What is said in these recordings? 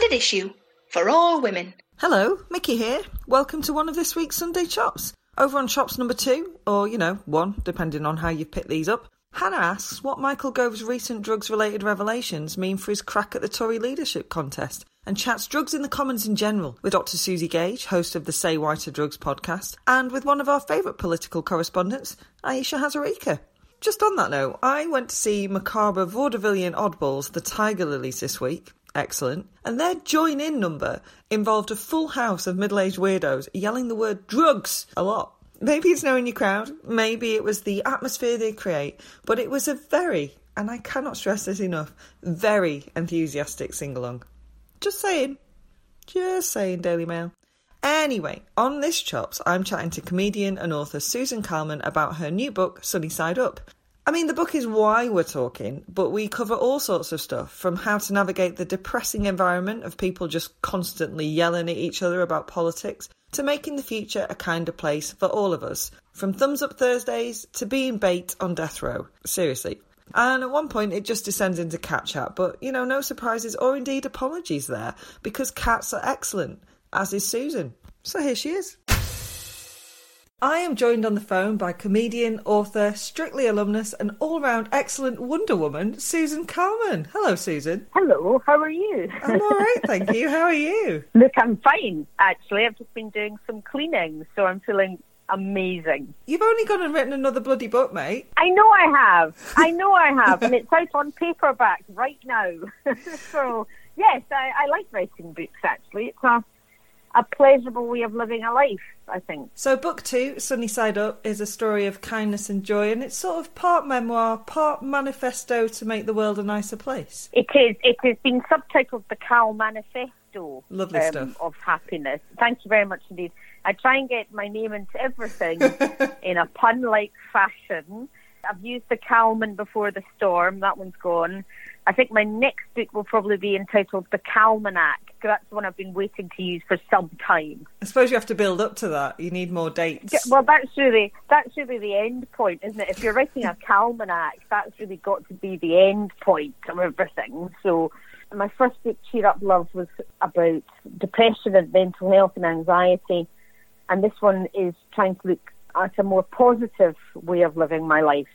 Standard issue for all women. Hello, Mickey here. Welcome to one of this week's Sunday Chops. Over on Chops number two, or you know, one, depending on how you've picked these up, Hannah asks what Michael Gove's recent drugs related revelations mean for his crack at the Tory leadership contest and chats drugs in the Commons in general with Dr. Suzi Gage, host of the Say Why Drugs podcast, and with one of our favourite political correspondents, Ayesha Hazarika. Just on that note, I went to see macabre vaudevillian oddballs, the Tiger Lillies, this week. Excellent. And their join in number involved a full house of middle aged weirdos yelling the word drugs a lot. Maybe it's knowing your crowd, maybe it was the atmosphere they create, but it was a very, and I cannot stress this enough, very enthusiastic sing along. Just saying. Just saying, Daily Mail. Anyway, on this Chops, I'm chatting to comedian and author Susan Calman about her new book, Sunny Side Up. I mean, the book is why we're talking, but we cover all sorts of stuff from how to navigate the depressing environment of people just constantly yelling at each other about politics to making the future a kinder place for all of us. From thumbs up Thursdays to being bait on death row. Seriously. And at one point, it just descends into cat chat, but you know, no surprises or indeed apologies there because cats are excellent as is Susan. So here she is. I am joined on the phone by comedian, author, Strictly alumnus, and all round excellent Wonder Woman, Susan Calman. Hello, Susan. Hello, how are you? I'm all right, thank you. How are you? Look, I'm fine, actually. I've just been doing some cleaning, so I'm feeling amazing. You've only gone and written another bloody book, mate. I know I have. I know I have. and it's out on paperback right now. so, yes, I, I like writing books, actually. It's a a pleasurable way of living a life, I think. So, book two, Sunny Side Up, is a story of kindness and joy, and it's sort of part memoir, part manifesto to make the world a nicer place. It is. It has been subtitled The Calmanifesto. Lovely um, stuff. Of happiness. Thank you very much indeed. I try and get my name into everything in a pun like fashion. I've used the Calman before the storm, that one's gone. I think my next book will probably be entitled The Calmanac. That's the one I've been waiting to use for some time. I suppose you have to build up to that. You need more dates. Well, that's really that's really the end point, isn't it? If you're writing a Calmanac, that's really got to be the end point of everything. So, my first book, Cheer Up Love, was about depression and mental health and anxiety, and this one is trying to look at a more positive way of living my life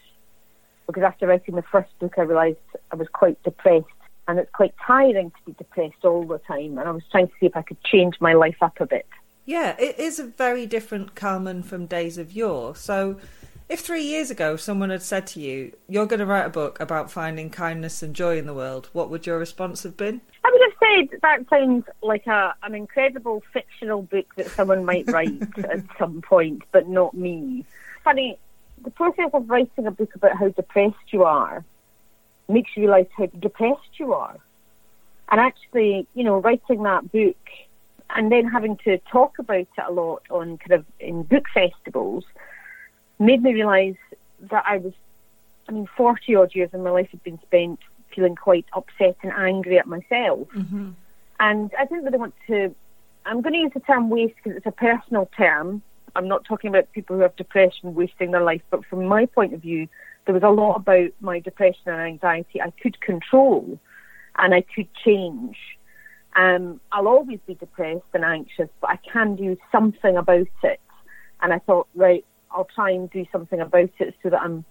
because after writing the first book, I realised I was quite depressed. And it's quite tiring to be depressed all the time. And I was trying to see if I could change my life up a bit. Yeah, it is a very different Calman from days of yore. So, if three years ago someone had said to you, You're going to write a book about finding kindness and joy in the world, what would your response have been? I would have said that sounds like a, an incredible fictional book that someone might write at some point, but not me. Funny, the process of writing a book about how depressed you are makes you realise how depressed you are. And actually, you know, writing that book and then having to talk about it a lot on kind of in book festivals made me realise that I was, I mean, 40 odd years of my life had been spent feeling quite upset and angry at myself. Mm-hmm. And I didn't really want to, I'm going to use the term waste because it's a personal term I'm not talking about people who have depression wasting their life, but from my point of view, there was a lot about my depression and anxiety I could control and I could change. Um, I'll always be depressed and anxious, but I can do something about it. And I thought, right, I'll try and do something about it so that I'm,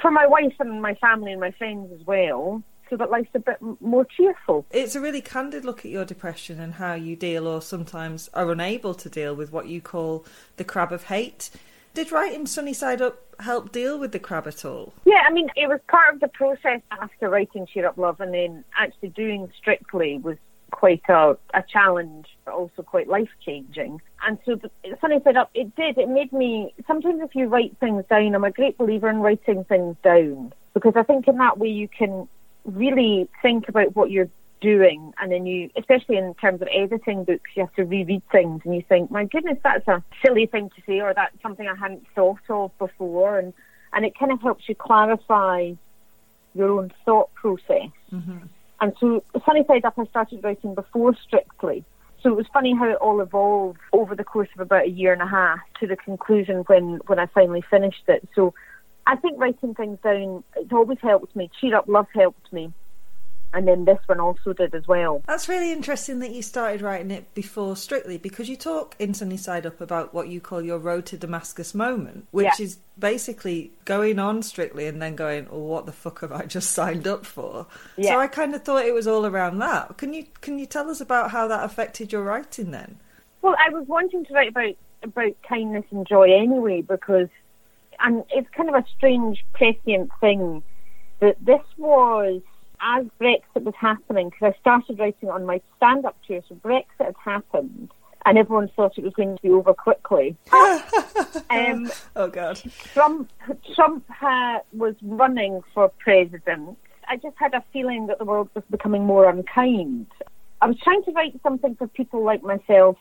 for my wife and my family and my friends as well, so that life's a bit more cheerful. It's a really candid look at your depression and how you deal or sometimes are unable to deal with what you call the crab of hate. Did writing Sunny Side Up help deal with the crab at all? Yeah, I mean, it was part of the process after writing Cheer Up Love and then actually doing Strictly was quite a, a challenge, but also quite life changing. And so, the, Sunny Side Up, it did. It made me. Sometimes, if you write things down, I'm a great believer in writing things down because I think in that way you can really think about what you're doing and then you especially in terms of editing books you have to reread things and you think my goodness that's a silly thing to say or that's something i hadn't thought of before and and it kind of helps you clarify your own thought process mm-hmm. And so sunny side up i started writing before strictly so it was funny how it all evolved over the course of about a year and a half to the conclusion when when i finally finished it so I think writing things down, it always helps me. Cheer Up Love helped me. And then this one also did as well. That's really interesting that you started writing it before Strictly because you talk in Sunny Side Up about what you call your road to Damascus moment, which Yeah. is basically going on Strictly and then going, "Oh, what the fuck have I just signed up for?" Yeah. So I kind of thought it was all around that. Can you can you tell us about how that affected your writing then? Well, I was wanting to write about about kindness and joy anyway because, and it's kind of a strange prescient thing that this was as Brexit was happening because I started writing on my stand-up tour. So Brexit had happened, and everyone thought it was going to be over quickly. um, Oh God. Trump Trump ha, was running for president. I just had a feeling that the world was becoming more unkind. I was trying to write something for people like myself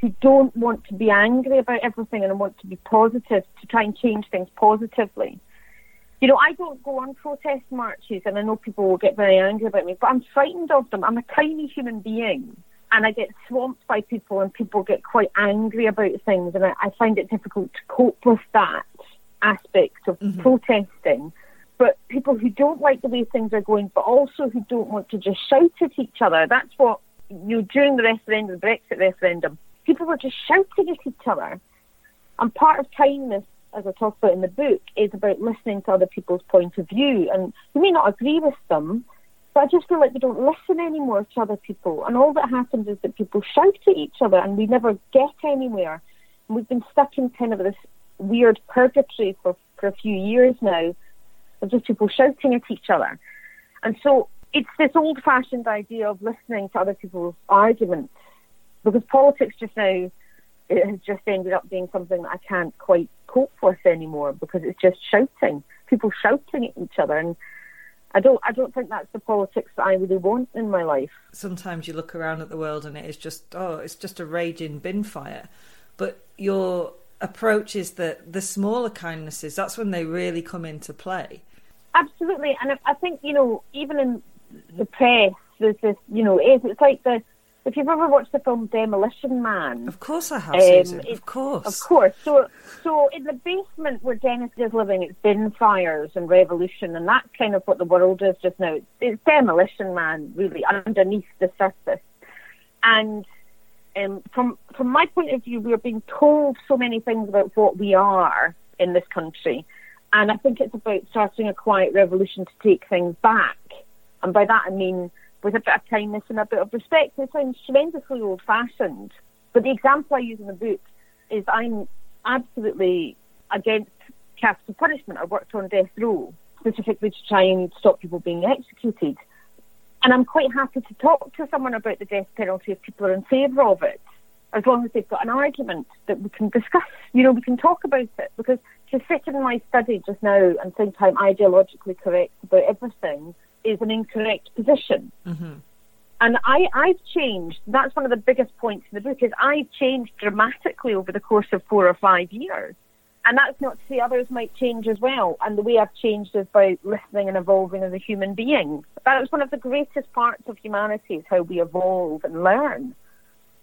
who don't want to be angry about everything and want to be positive to try and change things positively. You know, I don't go on protest marches and I know people will get very angry about me, but I'm frightened of them. I'm a tiny human being and I get swamped by people and people get quite angry about things and I, I find it difficult to cope with that aspect of mm-hmm. protesting. But people who don't like the way things are going, but also who don't want to just shout at each other, that's what, you know, during the referendum, the Brexit referendum, people were just shouting at each other. And part of kindness, as I talk about in the book, is about listening to other people's point of view. And you may not agree with them, but I just feel like we don't listen anymore to other people. And all that happens is that people shout at each other and we never get anywhere. And we've been stuck in kind of this weird purgatory for, for a few years now of just people shouting at each other. And so it's this old fashioned idea of listening to other people's arguments because politics just now it has just ended up being something that I can't quite cope with anymore because it's just shouting, people shouting at each other, and I don't, I don't think that's the politics that I really want in my life. Sometimes you look around at the world and it is just oh, it's just a raging bin fire. But your approach is that the smaller kindnesses, that's when they really come into play. Absolutely, and I- think you know, even in the press, there's this, you know, it's, it's like the if you've ever watched the film Demolition Man. Of course I have, Um. Of course. Of course. So, so in the basement where Dennis is living, it's bin fires and revolution, and that's kind of what the world is just now. It's, it's demolition man, really, underneath the surface. And um, from from my point of view, we are being told so many things about what we are in this country, and I think it's about starting a quiet revolution to take things back. And by that I mean with a bit of kindness and a bit of respect. It sounds tremendously old fashioned, but the example I use in the book is I'm absolutely against capital punishment. I worked on death row specifically to try and stop people being executed. And I'm quite happy to talk to someone about the death penalty if people are in favour of it, as long as they've got an argument that we can discuss. You know, we can talk about it. Because to sit in my study just now and think I'm ideologically correct about everything is an incorrect position. hmm And I, I've changed. That's one of the biggest points in the book is I've changed dramatically over the course of four or five years. And that's not to say others might change as well. And the way I've changed is by listening and evolving as a human being. That is one of the greatest parts of humanity is how we evolve and learn.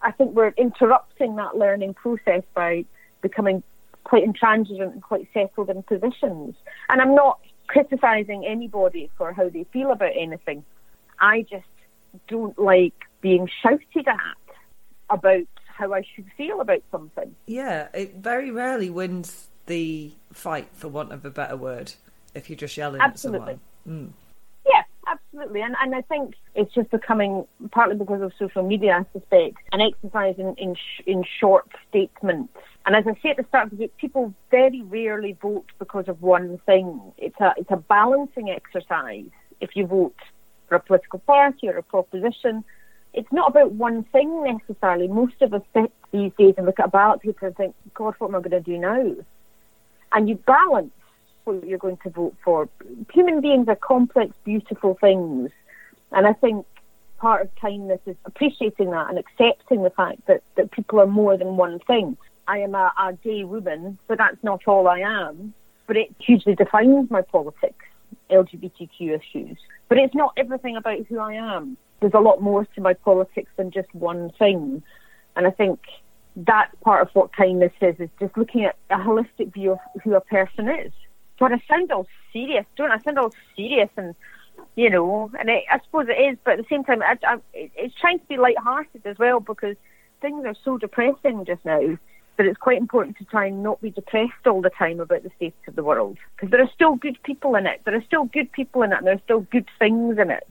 I think we're interrupting that learning process by becoming quite intransigent and quite settled in positions. And I'm not criticising anybody for how they feel about anything. I just don't like being shouted at about how I should feel about something. Yeah, it very rarely wins the fight, for want of a better word, if you're just yelling Absolutely. at someone. Mm. Yeah, absolutely. And and I think it's just becoming partly because of social media, I suspect, an exercise in in, sh- in short statements. And as I say at the start of the book, people very rarely vote because of one thing. It's a it's a balancing exercise. If you vote for a political party or a proposition, it's not about one thing necessarily. Most of us sit these days and look at a ballot paper and think, God, what am I going to do now? And you balance what you're going to vote for. Human beings are complex, beautiful things. And I think part of kindness is appreciating that and accepting the fact that, that people are more than one thing. I am a, a gay woman, but that's not all I am. But it hugely defines my politics, LGBTQ issues. But it's not everything about who I am. There's a lot more to my politics than just one thing. And I think that's part of what kindness is, is just looking at a holistic view of who a person is. God, I sound all serious, don't I? I sound all serious and you know, and it, I suppose it is, but at the same time, I, I, it's trying to be light-hearted as well because things are so depressing just now that it's quite important to try and not be depressed all the time about the state of the world because there are still good people in it. There are still good people in it, and there are still good things in it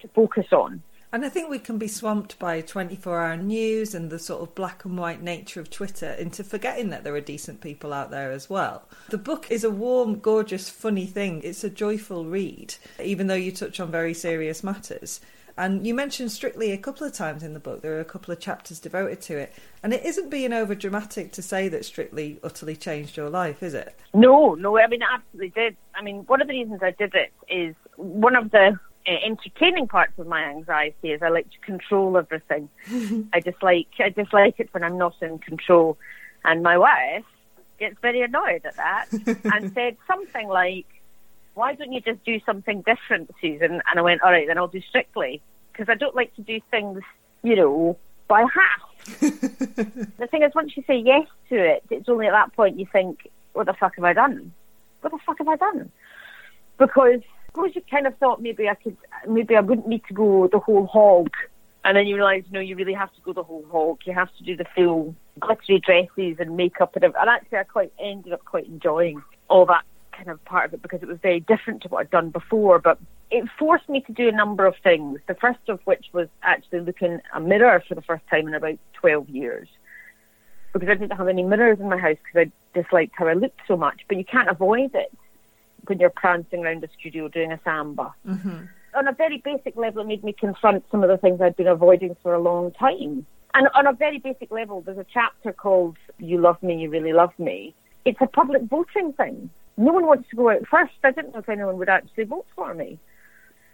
to focus on. And I think we can be swamped by 24 hour news and the sort of black and white nature of Twitter into forgetting that there are decent people out there as well. The book is a warm, gorgeous, funny thing. It's a joyful read, even though you touch on very serious matters. And you mentioned Strictly a couple of times in the book. There are a couple of chapters devoted to it. And it isn't being over dramatic to say that Strictly utterly changed your life, is it? No, no, I mean, it absolutely did. I mean, one of the reasons I did it is one of the uh, entertaining parts of my anxiety is I like to control everything. I just like I just like it when I'm not in control. And my wife gets very annoyed at that and said something like, "Why don't you just do something different, Susan?" And I went, "All right, then I'll do strictly because I don't like to do things, you know, by half." the thing is, once you say yes to it, it's only at that point you think, "What the fuck have I done? What the fuck have I done?" Because suppose you kind of thought maybe I could, maybe I wouldn't need to go the whole hog. And then you realise, no, you really have to go the whole hog. You have to do the full glittery dresses and makeup and everything. And actually, I quite ended up quite enjoying all that kind of part of it because it was very different to what I'd done before. But it forced me to do a number of things. The first of which was actually looking a mirror for the first time in about 12 years. Because I didn't have any mirrors in my house because I disliked how I looked so much. But you can't avoid it when you're prancing around the studio doing a samba. Mm-hmm. On a very basic level, it made me confront some of the things I'd been avoiding for a long time. And on a very basic level, there's a chapter called You Love Me, You Really Love Me. It's a public voting thing. No one wants to go out first. I didn't know if anyone would actually vote for me.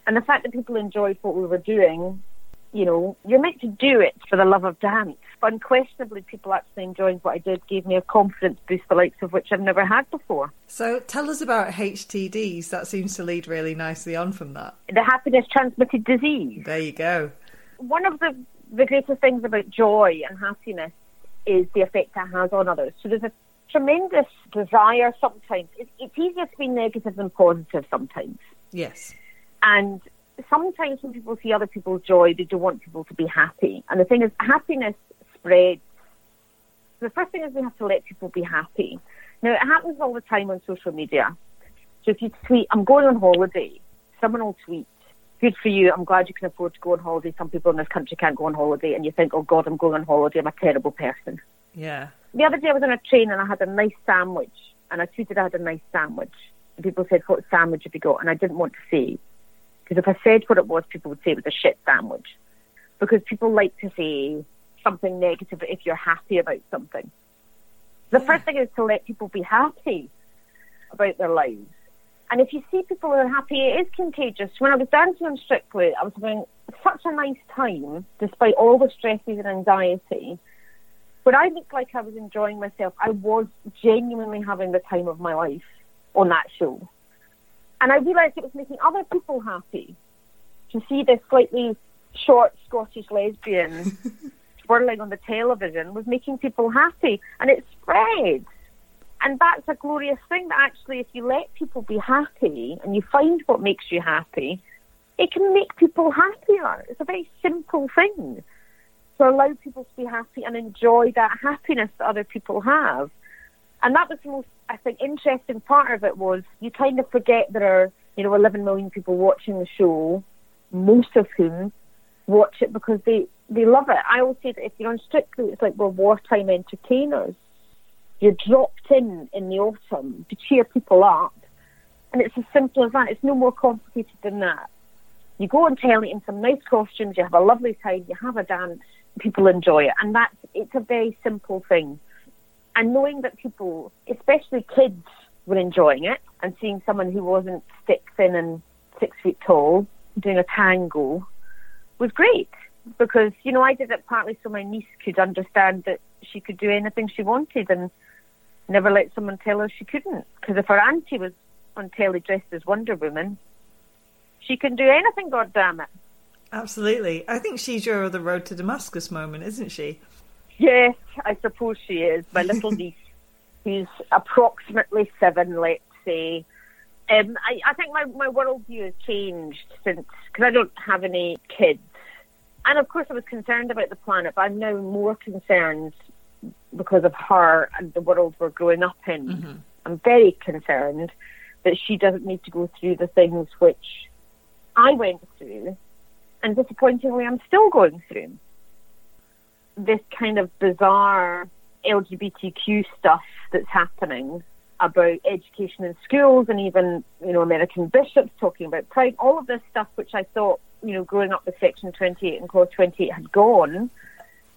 And the fact that people enjoyed what we were doing, you know, you're meant to do it for the love of dance. But unquestionably, people actually enjoying what I did gave me a confidence boost, the likes of which I've never had before. So tell us about HTDs. That seems to lead really nicely on from that. The happiness transmitted disease. There you go. One of the, the greatest things about joy and happiness is the effect it has on others. So there's a tremendous desire sometimes. It's, it's easier to be negative than positive sometimes. Yes. And sometimes when people see other people's joy, they don't want people to be happy. And the thing is, happiness spreads. The first thing is we have to let people be happy. Now, it happens all the time on social media. So if you tweet, I'm going on holiday, someone will tweet, good for you, I'm glad you can afford to go on holiday. Some people in this country can't go on holiday. And you think, oh God, I'm going on holiday, I'm a terrible person. Yeah. The other day I was on a train and I had a nice sandwich. And I tweeted I had a nice sandwich. And people said, what sandwich have you got? And I didn't want to say. Because if I said what it was, people would say it was a shit sandwich. Because people like to say something negative if you're happy about something. The Yeah. first thing is to let people be happy about their lives. And if you see people who are happy, it is contagious. When I was dancing on Strictly, I was having such a nice time, despite all the stresses and anxiety. When I looked like I was enjoying myself, I was genuinely having the time of my life on that show. And I realised it was making other people happy to see this slightly short Scottish lesbian twirling on the television was making people happy. And it spread. And that's a glorious thing that actually, if you let people be happy and you find what makes you happy, it can make people happier. It's a very simple thing to allow people to be happy and enjoy that happiness that other people have. And that was the most, I think, interesting part of it was you kind of forget there are, you know, 11 million people watching the show, most of whom watch it because they, they love it. I always say that if you're on Strictly, it's like we're wartime entertainers. You're dropped in in the autumn to cheer people up. And it's as simple as that. It's no more complicated than that. You go on telly in some nice costumes, you have a lovely time, you have a dance, people enjoy it. And that's, it's a very simple thing. And knowing that people, especially kids, were enjoying it and seeing someone who wasn't stick thin and six feet tall doing a tango was great because, you know, I did it partly so my niece could understand that she could do anything she wanted and never let someone tell her she couldn't. Because if her auntie was on telly dressed as Wonder Woman, she can do anything, God damn it. Absolutely. I think she's your other road to Damascus moment, isn't she? Yes, I suppose she is. My little niece, who's approximately seven, let's say, Um, I, I think my, my worldview has changed since, because I don't have any kids. And of course, I was concerned about the planet, but I'm now more concerned because of her and the world we're growing up in. Mm-hmm. I'm very concerned that she doesn't need to go through the things which I went through, and disappointingly, I'm still going through. This kind of bizarre LGBTQ stuff that's happening about education in schools and even, you know, American bishops talking about pride, all of this stuff which I thought, you know, growing up with Section 28 and Clause 28 had gone,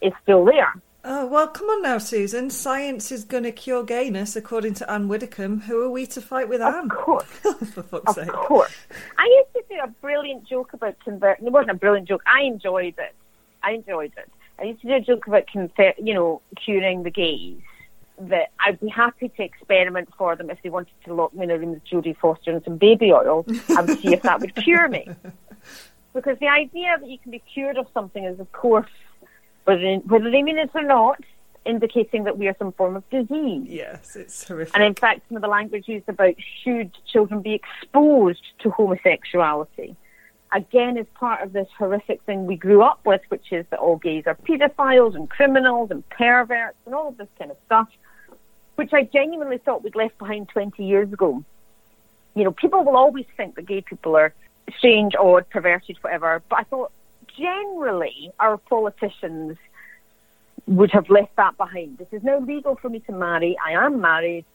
is still there. Oh, well, come on now, Susan. Science is going to cure gayness, according to Anne Widdecombe. Who are we to fight with Of Anne? course. For fuck's Of sake. course. I used to do a brilliant joke about converting. It wasn't a brilliant joke. I enjoyed it. I enjoyed it. I used to do a joke about, conver- you know, curing the gays. That I'd be happy to experiment for them if they wanted to lock me in a room with Jodie Foster and some baby oil and see if that would cure me. Because the idea that you can be cured of something is, of course, whether, whether they mean it or not, indicating that we are some form of disease. Yes, it's horrific. And in fact, some of the language used about should children be exposed to homosexuality, again, is part of this horrific thing we grew up with, which is that all gays are paedophiles and criminals and perverts and all of this kind of stuff, which I genuinely thought we'd left behind 20 years ago. You know, people will always think that gay people are strange, odd, perverted, whatever, but I thought generally our politicians would have left that behind. This is now legal for me to marry. I am married.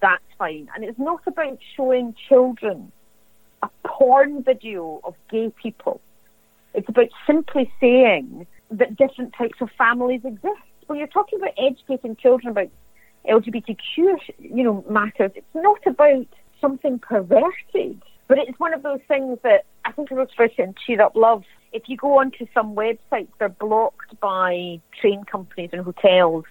That's fine. And it's not about showing children a porn video of gay people. It's about simply saying that different types of families exist. When you're talking about educating children about LGBTQ, you know, matters, it's not about something perverted. But it's one of those things that I think I wrote about it in Cheer Up Love. If you go onto some websites, they're blocked by train companies and hotels.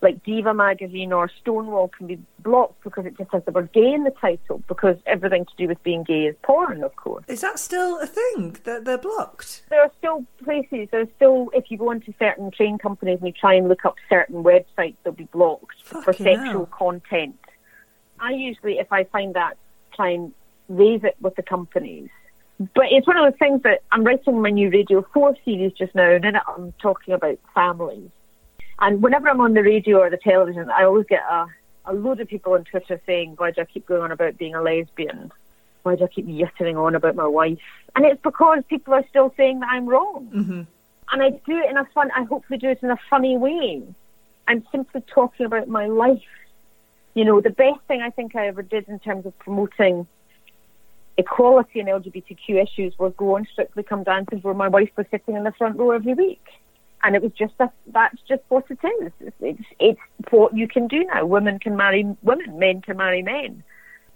Like Diva magazine or Stonewall can be blocked because it just has the word gay in the title because everything to do with being gay is porn, of course. Is that still a thing that they're blocked? There are still places, there's still, if you go into certain train companies and you try and look up certain websites, they'll be blocked for sexual hell. content. I usually, if I find that, try and raise it with the companies. But it's one of those things that I'm writing my new Radio 4 series just now, and in it I'm talking about families. And whenever I'm on the radio or the television, I always get a, a load of people on Twitter saying, why do I keep going on about being a lesbian? Why do I keep yittering on about my wife? And it's because people are still saying that I'm wrong. Mm-hmm. And I do it in a fun, I hopefully do it in a funny way. I'm simply talking about my life. You know, the best thing I think I ever did in terms of promoting equality and LGBTQ issues was go on Strictly Come Dancing where my wife was sitting in the front row every week. And it was just a, that's just what it is. It's, it's, it's what you can do now. Women can marry women, men can marry men.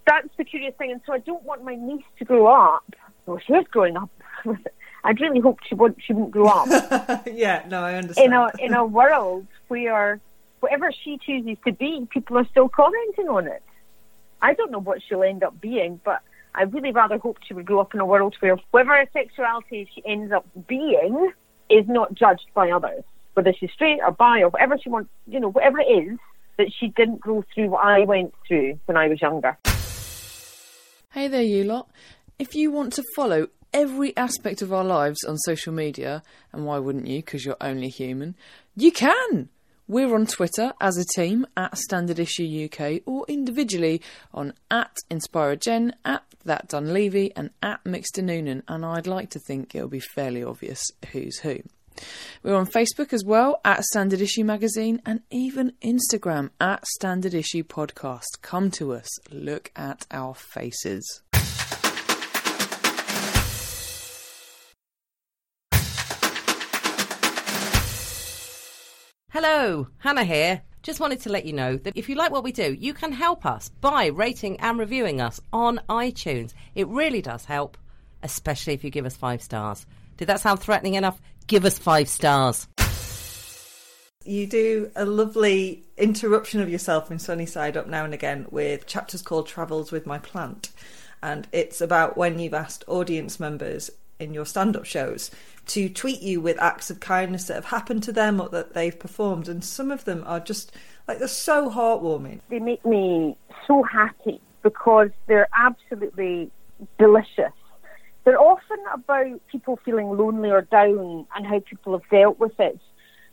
That's the curious thing. And so I don't want my niece to grow up. Well, she is growing up. I'd really hope she wouldn't, she wouldn't grow up yeah, no, I understand. in a in a world where whatever she chooses to be, people are still commenting on it. I don't know what she'll end up being, but I really rather hope she would grow up in a world where whatever her sexuality she ends up being is not judged by others, whether she's straight or bi or whatever she wants, you know, whatever it is, that she didn't go through what I went through when I was younger. Hey there, you lot. If you want to follow every aspect of our lives on social media, and why wouldn't you, because you're only human, you can! We're on Twitter as a team at Standard Issue UK or individually on at InspireGen, at That Dunleavy, and at Mixter Noonan, and I'd like to think it'll be fairly obvious who's who. We're on Facebook as well at Standard Issue Magazine and even Instagram at Standard Issue Podcast. Come to us, look at our faces. Hello, Hannah here. Just wanted to let you know that if you like what we do, you can help us by rating and reviewing us on iTunes. It really does help, especially if you give us five stars. Did that sound threatening enough? Give us five stars. You do a lovely interruption of yourself in Sunnyside Up now and again with chapters called Travels with My Plant. And it's about when you've asked audience members in your stand up shows to tweet you with acts of kindness that have happened to them or that they've performed. And some of them are just like they're so heartwarming. They make me so happy because they're absolutely delicious. They're often about people feeling lonely or down and how people have dealt with it.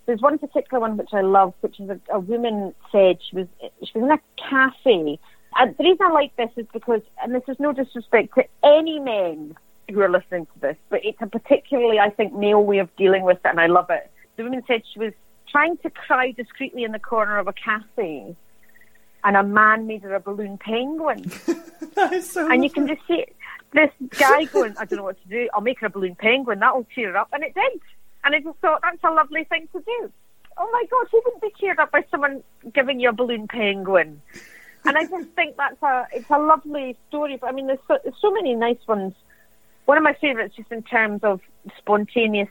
There's one particular one which I love, which is a, a woman said she was she was in a cafe. And the reason I like this is because, and this is no disrespect to any men who are listening to this, but it's a particularly, I think, male way of dealing with it, and I love it. The woman said she was trying to cry discreetly in the corner of a cafe, and a man made her a balloon penguin. that is so and you can just see this guy going, I don't know what to do. I'll make her a balloon penguin. That'll cheer her up. And it did. And I just thought, that's a lovely thing to do. Oh my God, who wouldn't be cheered up by someone giving you a balloon penguin? And I just think that's a, it's a lovely story. But I mean, there's so, there's so many nice ones. One of my favourites, just in terms of spontaneous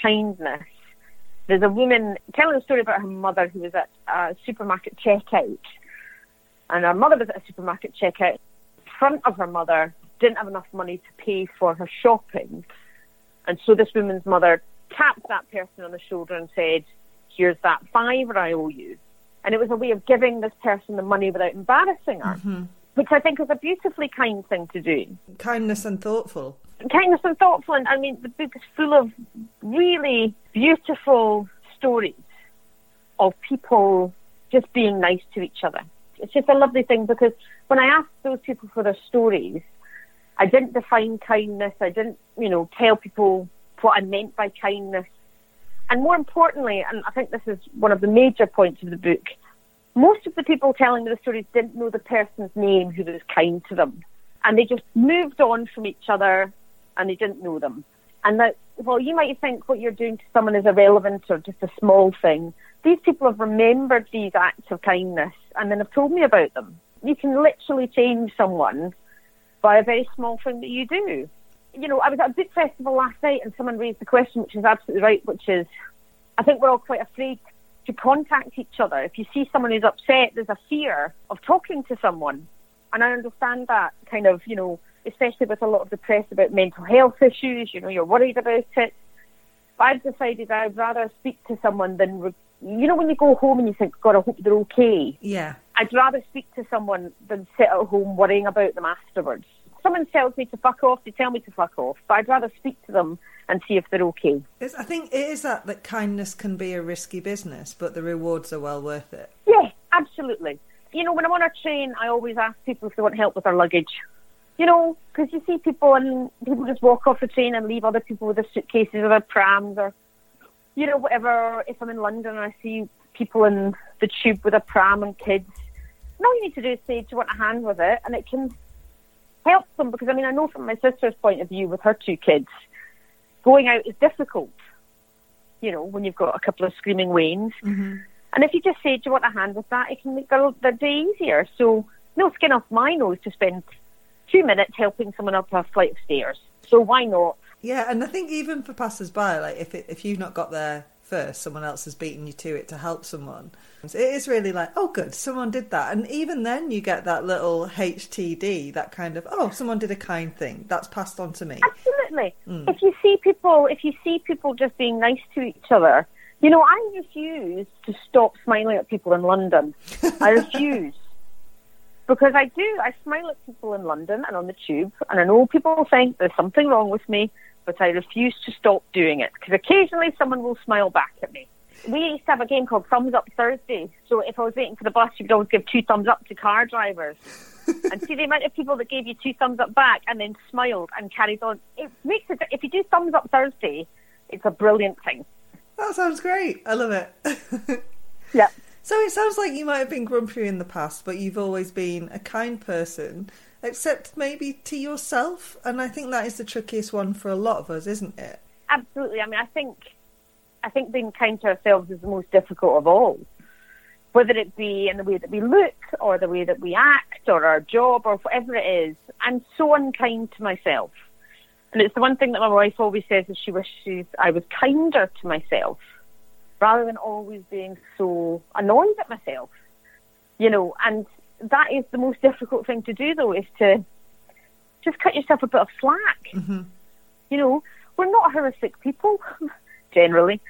kindness, there's a woman telling a story about her mother who was at a supermarket checkout. And her mother was at a supermarket checkout. In front of her mother didn't have enough money to pay for her shopping. And so this woman's mother tapped that person on the shoulder and said, Here's that fiver I owe you. And it was a way of giving this person the money without embarrassing her, Mm-hmm. Which I think is a beautifully kind thing to do. kindness and thoughtful. Kindness and thoughtful. And I mean, the book is full of really beautiful stories of people just being nice to each other. It's just a lovely thing because when I asked those people for their stories, I didn't define kindness. I didn't, you know, tell people what I meant by kindness. And more importantly, and I think this is one of the major points of the book, most of the people telling me the stories didn't know the person's name who was kind to them. And they just moved on from each other and they didn't know them. And that, well, you might think what you're doing to someone is irrelevant or just a small thing. These people have remembered these acts of kindness and then have told me about them. You can literally change someone by a very small thing that you do. You know, I was at a book festival last night and someone raised the question, which is absolutely right, which is I think we're all quite afraid to contact each other. If you see someone who's upset, there's a fear of talking to someone. And I understand that kind of, you know, especially with a lot of the press about mental health issues, you know, you're worried about it. But I've decided I'd rather speak to someone than, re- you know, when you go home and you think, God, I hope they're okay. Yeah. I'd rather speak to someone than sit at home worrying about them afterwards. Someone tells me to fuck off, they tell me to fuck off, but I'd rather speak to them and see if they're okay. It's, I think it is that that kindness can be a risky business, but the rewards are well worth it. Yeah, absolutely. You know, when I'm on a train, I always ask people if they want help with their luggage. You know, because you see people and people just walk off the train and leave other people with their suitcases or their prams or, you know, whatever. If I'm in London and I see people in the tube with a pram and kids, and all you need to do is say, do you want a hand with it? And it can help them because, I mean, I know from my sister's point of view with her two kids, going out is difficult, you know, when you've got a couple of screaming wains. Mm-hmm. And if you just say, do you want a hand with that, it can make their, their day easier. So, no skin off my nose to spend two minutes helping someone up a flight of stairs. So why not? Yeah, and I think even for passers-by, like if it, if you've not got there first, someone else has beaten you to it to help someone. It is really like, oh, good, someone did that, and even then you get that little HTD, that kind of, oh, someone did a kind thing that's passed on to me. Absolutely. Mm. If you see people, if you see people just being nice to each other, you know, I refuse to stop smiling at people in London. I refuse. Because I do, I smile at people in London and on the tube, and I know people think there's something wrong with me, but I refuse to stop doing it because occasionally someone will smile back at me. We used to have a game called Thumbs Up Thursday, so if I was waiting for the bus, you could always give two thumbs up to car drivers. and see the amount of people that gave you two thumbs up back and then smiled and carried on. It makes it. If you do Thumbs Up Thursday, it's a brilliant thing. That sounds great. I love it. Yeah. So it sounds like you might have been grumpy in the past, but you've always been a kind person, except maybe to yourself. And I think that is the trickiest one for a lot of us, isn't it? Absolutely. I mean, I think I think being kind to ourselves is the most difficult of all. Whether it be in the way that we look, or the way that we act, or our job, or whatever it is, I'm so unkind to myself. And it's the one thing that my wife always says is she wishes I was kinder to myself, rather than always being so annoyed at myself. You know, and that is the most difficult thing to do, though, is to just cut yourself a bit of slack. Mm-hmm. You know, we're not horrific people, generally,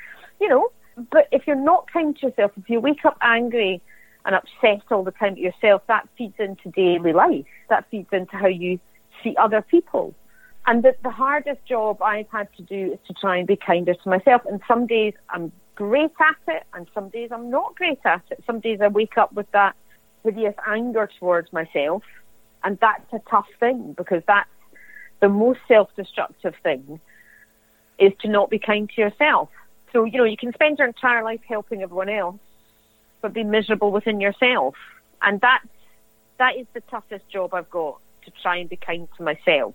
you know. But if you're not kind to yourself, if you wake up angry and upset all the time at yourself, that feeds into daily life. That feeds into how you see other people. And the, the hardest job I've had to do is to try and be kinder to myself. And some days I'm great at it, and some days I'm not great at it. Some days I wake up with that hideous anger towards myself, and that's a tough thing because that's the most self-destructive thing is to not be kind to yourself. So you know you can spend your entire life helping everyone else, but be miserable within yourself, and that's that is the toughest job I've got to try and be kind to myself.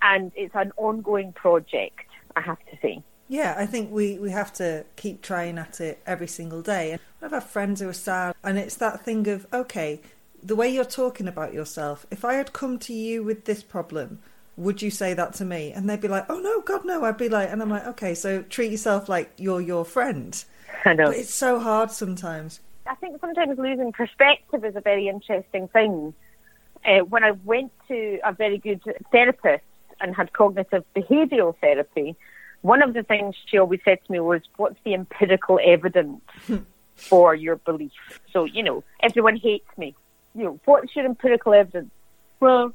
And it's an ongoing project, I have to say. Yeah, I think we, we have to keep trying at it every single day. I have friends who are sad, and it's that thing of, okay, the way you're talking about yourself, if I had come to you with this problem, would you say that to me? And they'd be like, oh no, God, no. I'd be like, and I'm like, okay, so treat yourself like you're your friend. I know. But it's so hard sometimes. I think sometimes losing perspective is a very interesting thing. Uh, when I went to a very good therapist and had cognitive behavioural therapy, one of the things she always said to me was, What's the empirical evidence for your belief? So, you know, everyone hates me. You know, what's your empirical evidence? Well,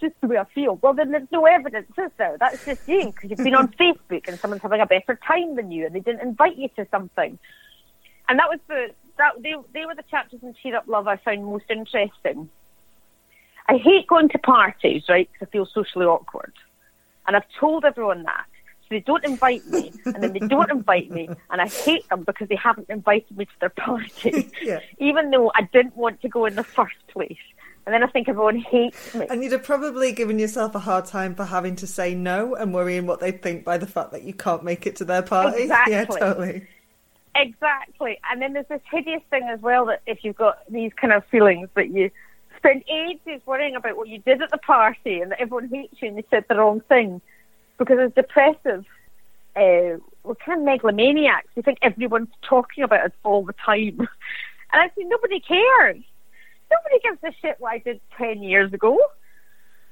just the way I feel. Well, then there's no evidence, is there? That's just you because you've been on Facebook and someone's having a better time than you and they didn't invite you to something. And that was the that they they were the chapters in Cheer Up Love I found most interesting. I hate going to parties, right? Because I feel socially awkward, and I've told everyone that. They don't invite me, and then they don't invite me, and I hate them because they haven't invited me to their party, Yeah. even though I didn't want to go in the first place. And then I think everyone hates me. And you'd have probably given yourself a hard time for having to say no and worrying what they'd think by the fact that you can't make it to their party. Yeah, Exactly. totally. Exactly. And then there's this hideous thing as well that if you've got these kind of feelings that you spend ages worrying about what you did at the party and that everyone hates you and they said the wrong thing because it's depressive. Uh, we're kind of megalomaniacs. We think everyone's talking about us all the time. And I say, nobody cares. Nobody gives a shit what I did 10 years ago.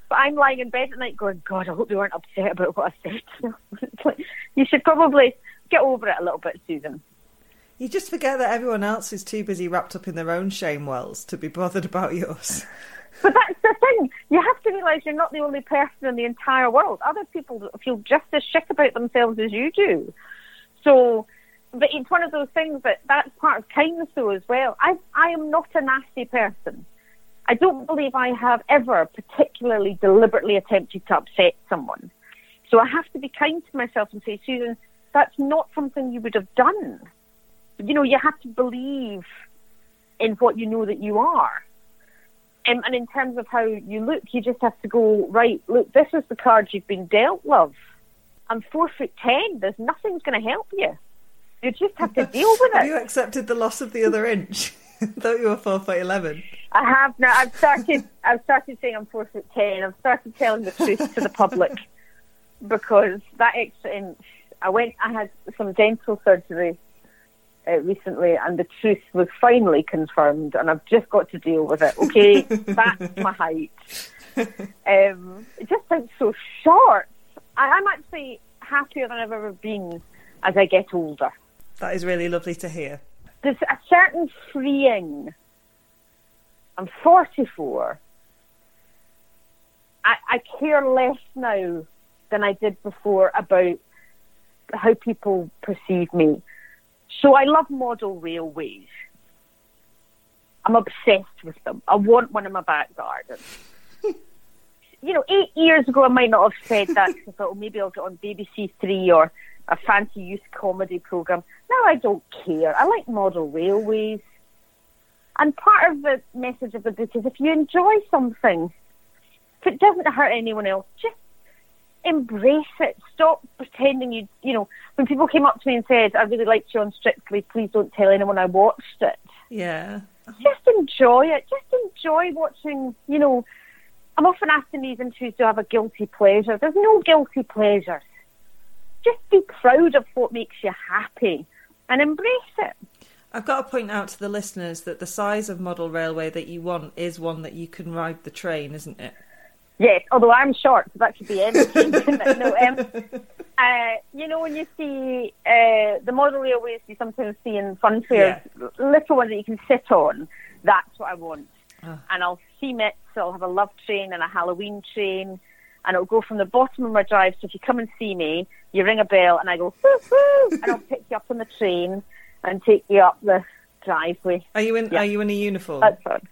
But I'm lying in bed at night going, God, I hope they weren't upset about what I said. You should probably get over it a little bit, Susan. You just forget that everyone else is too busy wrapped up in their own shame wells to be bothered about yours. But that's the thing. You have to realise you're not the only person in the entire world. Other people feel just as shit about themselves as you do. So, but it's one of those things that that's part of kindness, though, as well. I I am not a nasty person. I don't believe I have ever particularly deliberately attempted to upset someone. So I have to be kind to myself and say, Susan, that's not something you would have done. You know, you have to believe in what you know that you are. Um, and in terms of how you look, you just have to go, right, look, this is the card you've been dealt, love. I'm four foot ten. There's nothing's going to help you. You just have to deal with it. Have you accepted the loss of the other inch? Thought you were four foot eleven. I have now. I've started. I've started saying I'm four foot ten. I've started telling the truth to the public because that extra inch. I went. I had some dental surgery uh, recently, and the truth was finally confirmed, and I've just got to deal with it. Okay, that's my height. Um, it just sounds so short. I, I'm actually happier than I've ever been as I get older. That is really lovely to hear. There's a certain freeing. I'm 44. I, I care less now than I did before about how people perceive me. So I love model railways. I'm obsessed with them. I want one in my back garden. you know, eight years ago I might not have said that 'cause I thought, oh, maybe I'll get on BBC Three or a fancy youth comedy program. Now I don't care. I like model railways. And part of the message of the book is if you enjoy something, if it doesn't hurt anyone else, just embrace it. Stop pretending you, you know, when people came up to me and said, I really liked you on Strictly, please don't tell anyone I watched it. Yeah. Just enjoy it. Just enjoy watching, you know, I'm often asked in these interviews, do I have a guilty pleasure? There's no guilty pleasures. Just be proud of what makes you happy and embrace it. I've got to point out to the listeners that the size of model railway that you want is one that you can ride the train, isn't it? Yes, although I'm short, so that should be Emma. no, um, uh, you know, when you see uh, the model railways, you sometimes see in fun fairs, little one that you can sit on. That's what I want. And I'll theme it, so I'll have a love train and a Halloween train, and it'll go from the bottom of my drive. So if you come and see me, you ring a bell, and I go, woo, and I'll pick you up on the train and take you up the driveway. Are you in? Yeah. Are you in a uniform? That's fun.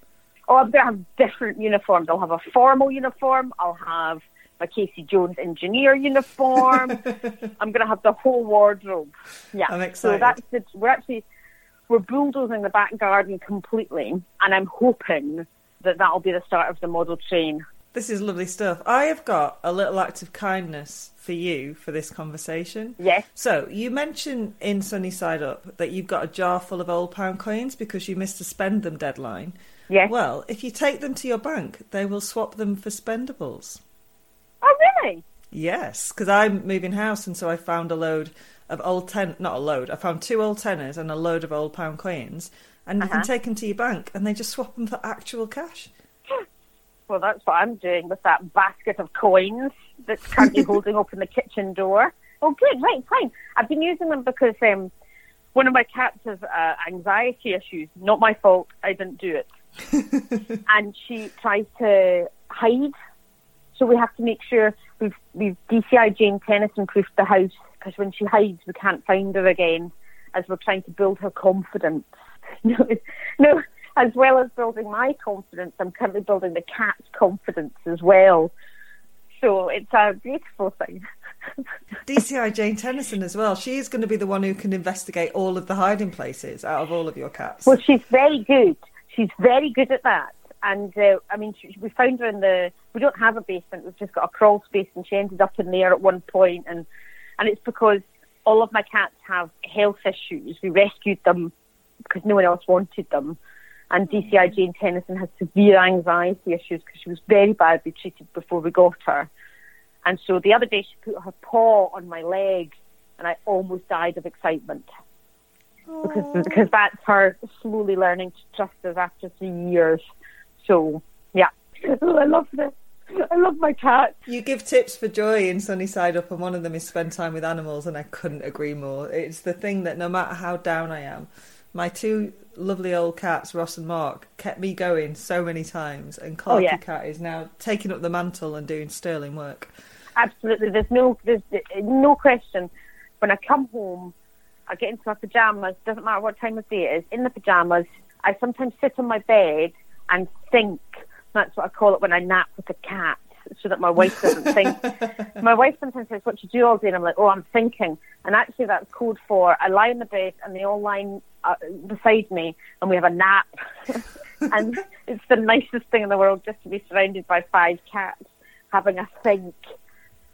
Oh, I'm going to have different uniforms. I'll have a formal uniform. I'll have my Casey Jones engineer uniform. I'm going to have the whole wardrobe. Yeah. I'm So that's the, we're actually we're bulldozing the back garden completely, and I'm hoping that that'll be the start of the model train. This is lovely stuff. I have got a little act of kindness for you for this conversation. Yes. So you mentioned in Sunny Side Up that you've got a jar full of old pound coins because you missed a spend them deadline. Yes. Well, if you take them to your bank, they will swap them for spendables. oh, really? Yes, because I'm moving house, and so I found a load of old ten, not a load. I found two old tenors and a load of old pound coins, and you can Uh-huh. take them to your bank, and they just swap them for actual cash. Well, that's what I'm doing with that basket of coins that's currently holding open the kitchen door. Oh, good, right, fine. I've been using them because um, one of my cats has uh, anxiety issues. Not my fault. I didn't do it. and she tries to hide. So we have to make sure we've, we've DCI Jane Tennyson proofed the house because when she hides, we can't find her again as we're trying to build her confidence. No, no, as well as building my confidence, I'm currently building the cat's confidence as well. So it's a beautiful thing. DCI Jane Tennyson as well. She is going to be the one who can investigate all of the hiding places out of all of your cats. Well, she's very good. She's very good at that. And uh, I mean, she, we found her in the. We don't have a basement. We've just got a crawl space, and she ended up in there at one point. And and it's because all of my cats have health issues. We rescued them because no one else wanted them. And DCI Jane Tennyson has severe anxiety issues because she was very badly treated before we got her. And so the other day she put her paw on my leg, and I almost died of excitement Oh. because because that's her slowly learning to trust us after three years. So yeah, oh, I love this. I love my cat. You give tips for joy in Sunny Side Up, and one of them is spend time with animals, and I couldn't agree more. It's the thing that no matter how down I am, my two lovely old cats, Ross and Mark, kept me going so many times, and oh, Clarky Oh, yeah. Cat is now taking up the mantle and doing sterling work. Absolutely, there's no there's no question. When I come home, I get into my pajamas. Doesn't matter what time of day it is. In the pajamas, I sometimes sit on my bed and think. That's what I call it when I nap with the cat, so that my wife doesn't think. my wife sometimes says, "What do you do all day?" and I'm like, "Oh, I'm thinking." And actually, that's code for I lie in the bed and they all lie uh, beside me, and we have a nap. and it's the nicest thing in the world just to be surrounded by five cats having a think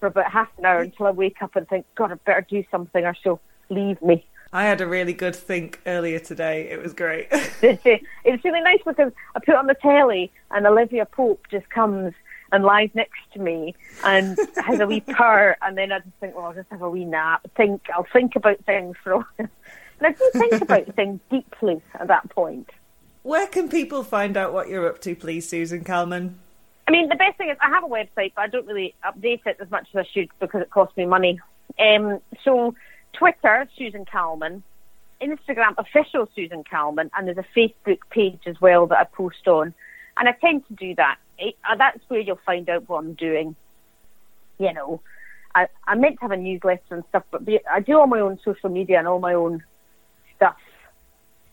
for about half an hour until I wake up and think, God, I better do something or she'll leave me. I had a really good think earlier today. It was great. it's really nice because I put on the telly and Olivia Pope just comes and lies next to me and has a wee purr and then I just think, well, I'll just have a wee nap. Think, I'll think about things for a while. And I do think about things deeply at that point. Where can people find out what you're up to, please, Susan Calman? I mean, the best thing is I have a website, but I don't really update it as much as I should because it costs me money. Um, so Twitter, Susan Calman, Instagram, official Susan Calman, and there's a Facebook page as well that I post on. And I tend to do that. It, uh, that's where you'll find out what I'm doing. You know, I, I meant to have a newsletter and stuff, but I do all my own social media and all my own stuff.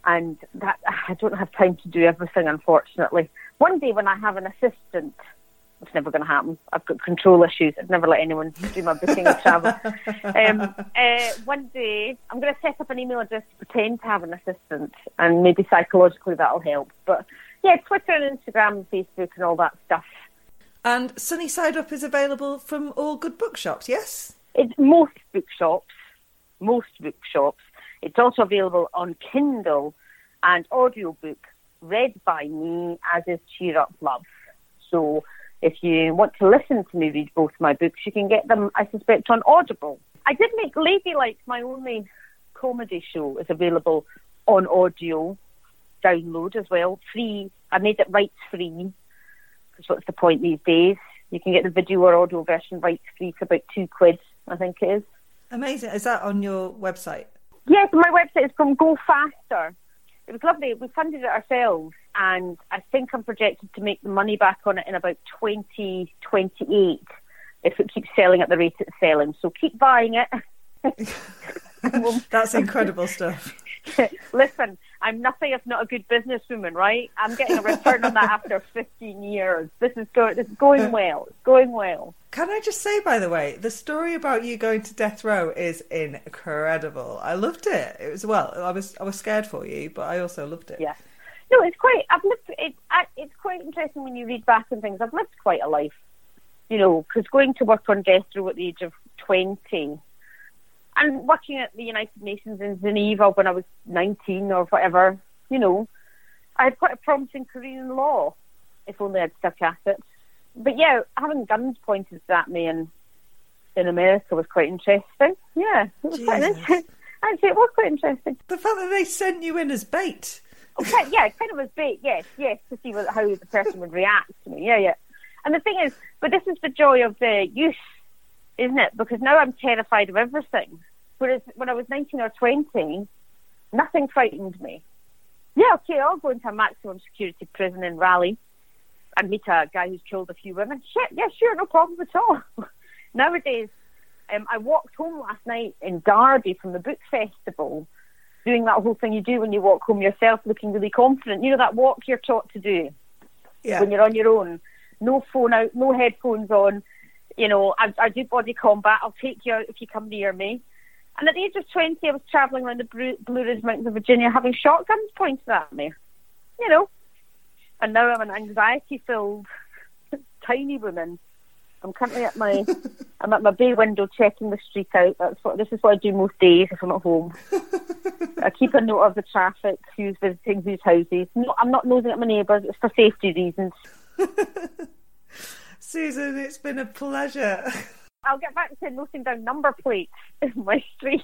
And that I don't have time to do everything, unfortunately. One day when I have an assistant, it's never going to happen. I've got control issues. I'd never let anyone do my booking of travel. Um, uh, one day, I'm going to set up an email address to pretend to have an assistant, and maybe psychologically that'll help. But yeah, Twitter and Instagram and Facebook and all that stuff. And Sunny Side Up is available from all good bookshops, yes? It's most bookshops, most bookshops. It's also available on Kindle and audiobook, read by me, as is Cheer Up Love. So if you want to listen to me read both my books, you can get them, I suspect, on Audible. I did make Ladylike, my only comedy show, is available on audio download as well, free. I made it rights free, because what's the point these days? You can get the video or audio version rights free for about two quid, I think it is. Amazing. Is that on your website? Yes, my website is from Go Faster. It was lovely. We funded it ourselves, and I think I'm projected to make the money back on it in about 2028 if it keeps selling at the rate it's selling. So keep buying it. That's incredible stuff. Listen, I'm nothing if not a good businesswoman, right? I'm getting a return on that after 15 years. This is, go- this is going well. It's going well. Can I just say, by the way, the story about you going to death row is incredible. I loved it. It was well. I was I was scared for you, but I also loved it. Yeah. No, it's quite. I've lived. It, I, it's quite interesting when you read back and things. I've lived quite a life, you know, because going to work on death row at the age of 20 and working at the United Nations in Geneva when I was 19 or whatever, you know, I had quite a promising career in law, if only I'd stuck at it. But yeah, having guns pointed at me in in America was quite interesting. Yeah, it was quite interesting. Actually, it was quite interesting. The fact that they sent you in as bait. Okay, yeah, it kind of was bait. Yes, yes, to see what, how the person would react to me. Yeah, yeah. And the thing is, but this is the joy of the youth, isn't it? Because now I'm terrified of everything. Whereas when I was 19 or 20, nothing frightened me. Yeah, okay, I'll go into a maximum security prison in Raleigh and meet a guy who's killed a few women. Shit, yeah, sure, no problem at all. Nowadays, um, I walked home last night in Derby from the book festival, doing that whole thing you do when you walk home yourself, looking really confident. You know that walk you're taught to do Yeah. when you're on your own. No phone out, no headphones on. You know, I, I do body combat. I'll take you out if you come near me. And at the age of 20, I was travelling around the Blue, Blue Ridge Mountains of Virginia having shotguns pointed at me. You know. And now I'm an anxiety filled, tiny woman. I'm currently at my I'm at my bay window checking the street out. That's what this is what I do most days if I'm at home. I keep a note of the traffic, who's visiting whose houses. No, I'm not nosing at my neighbours. It's for safety reasons. Susan, it's been a pleasure. I'll get back to noting down number plates in my street.